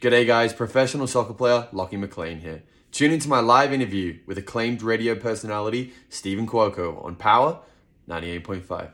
G'day, guys. Professional soccer player Lockie McLean here. Tune into my live interview with acclaimed radio personality Stephen Cuoco on Power 98.5.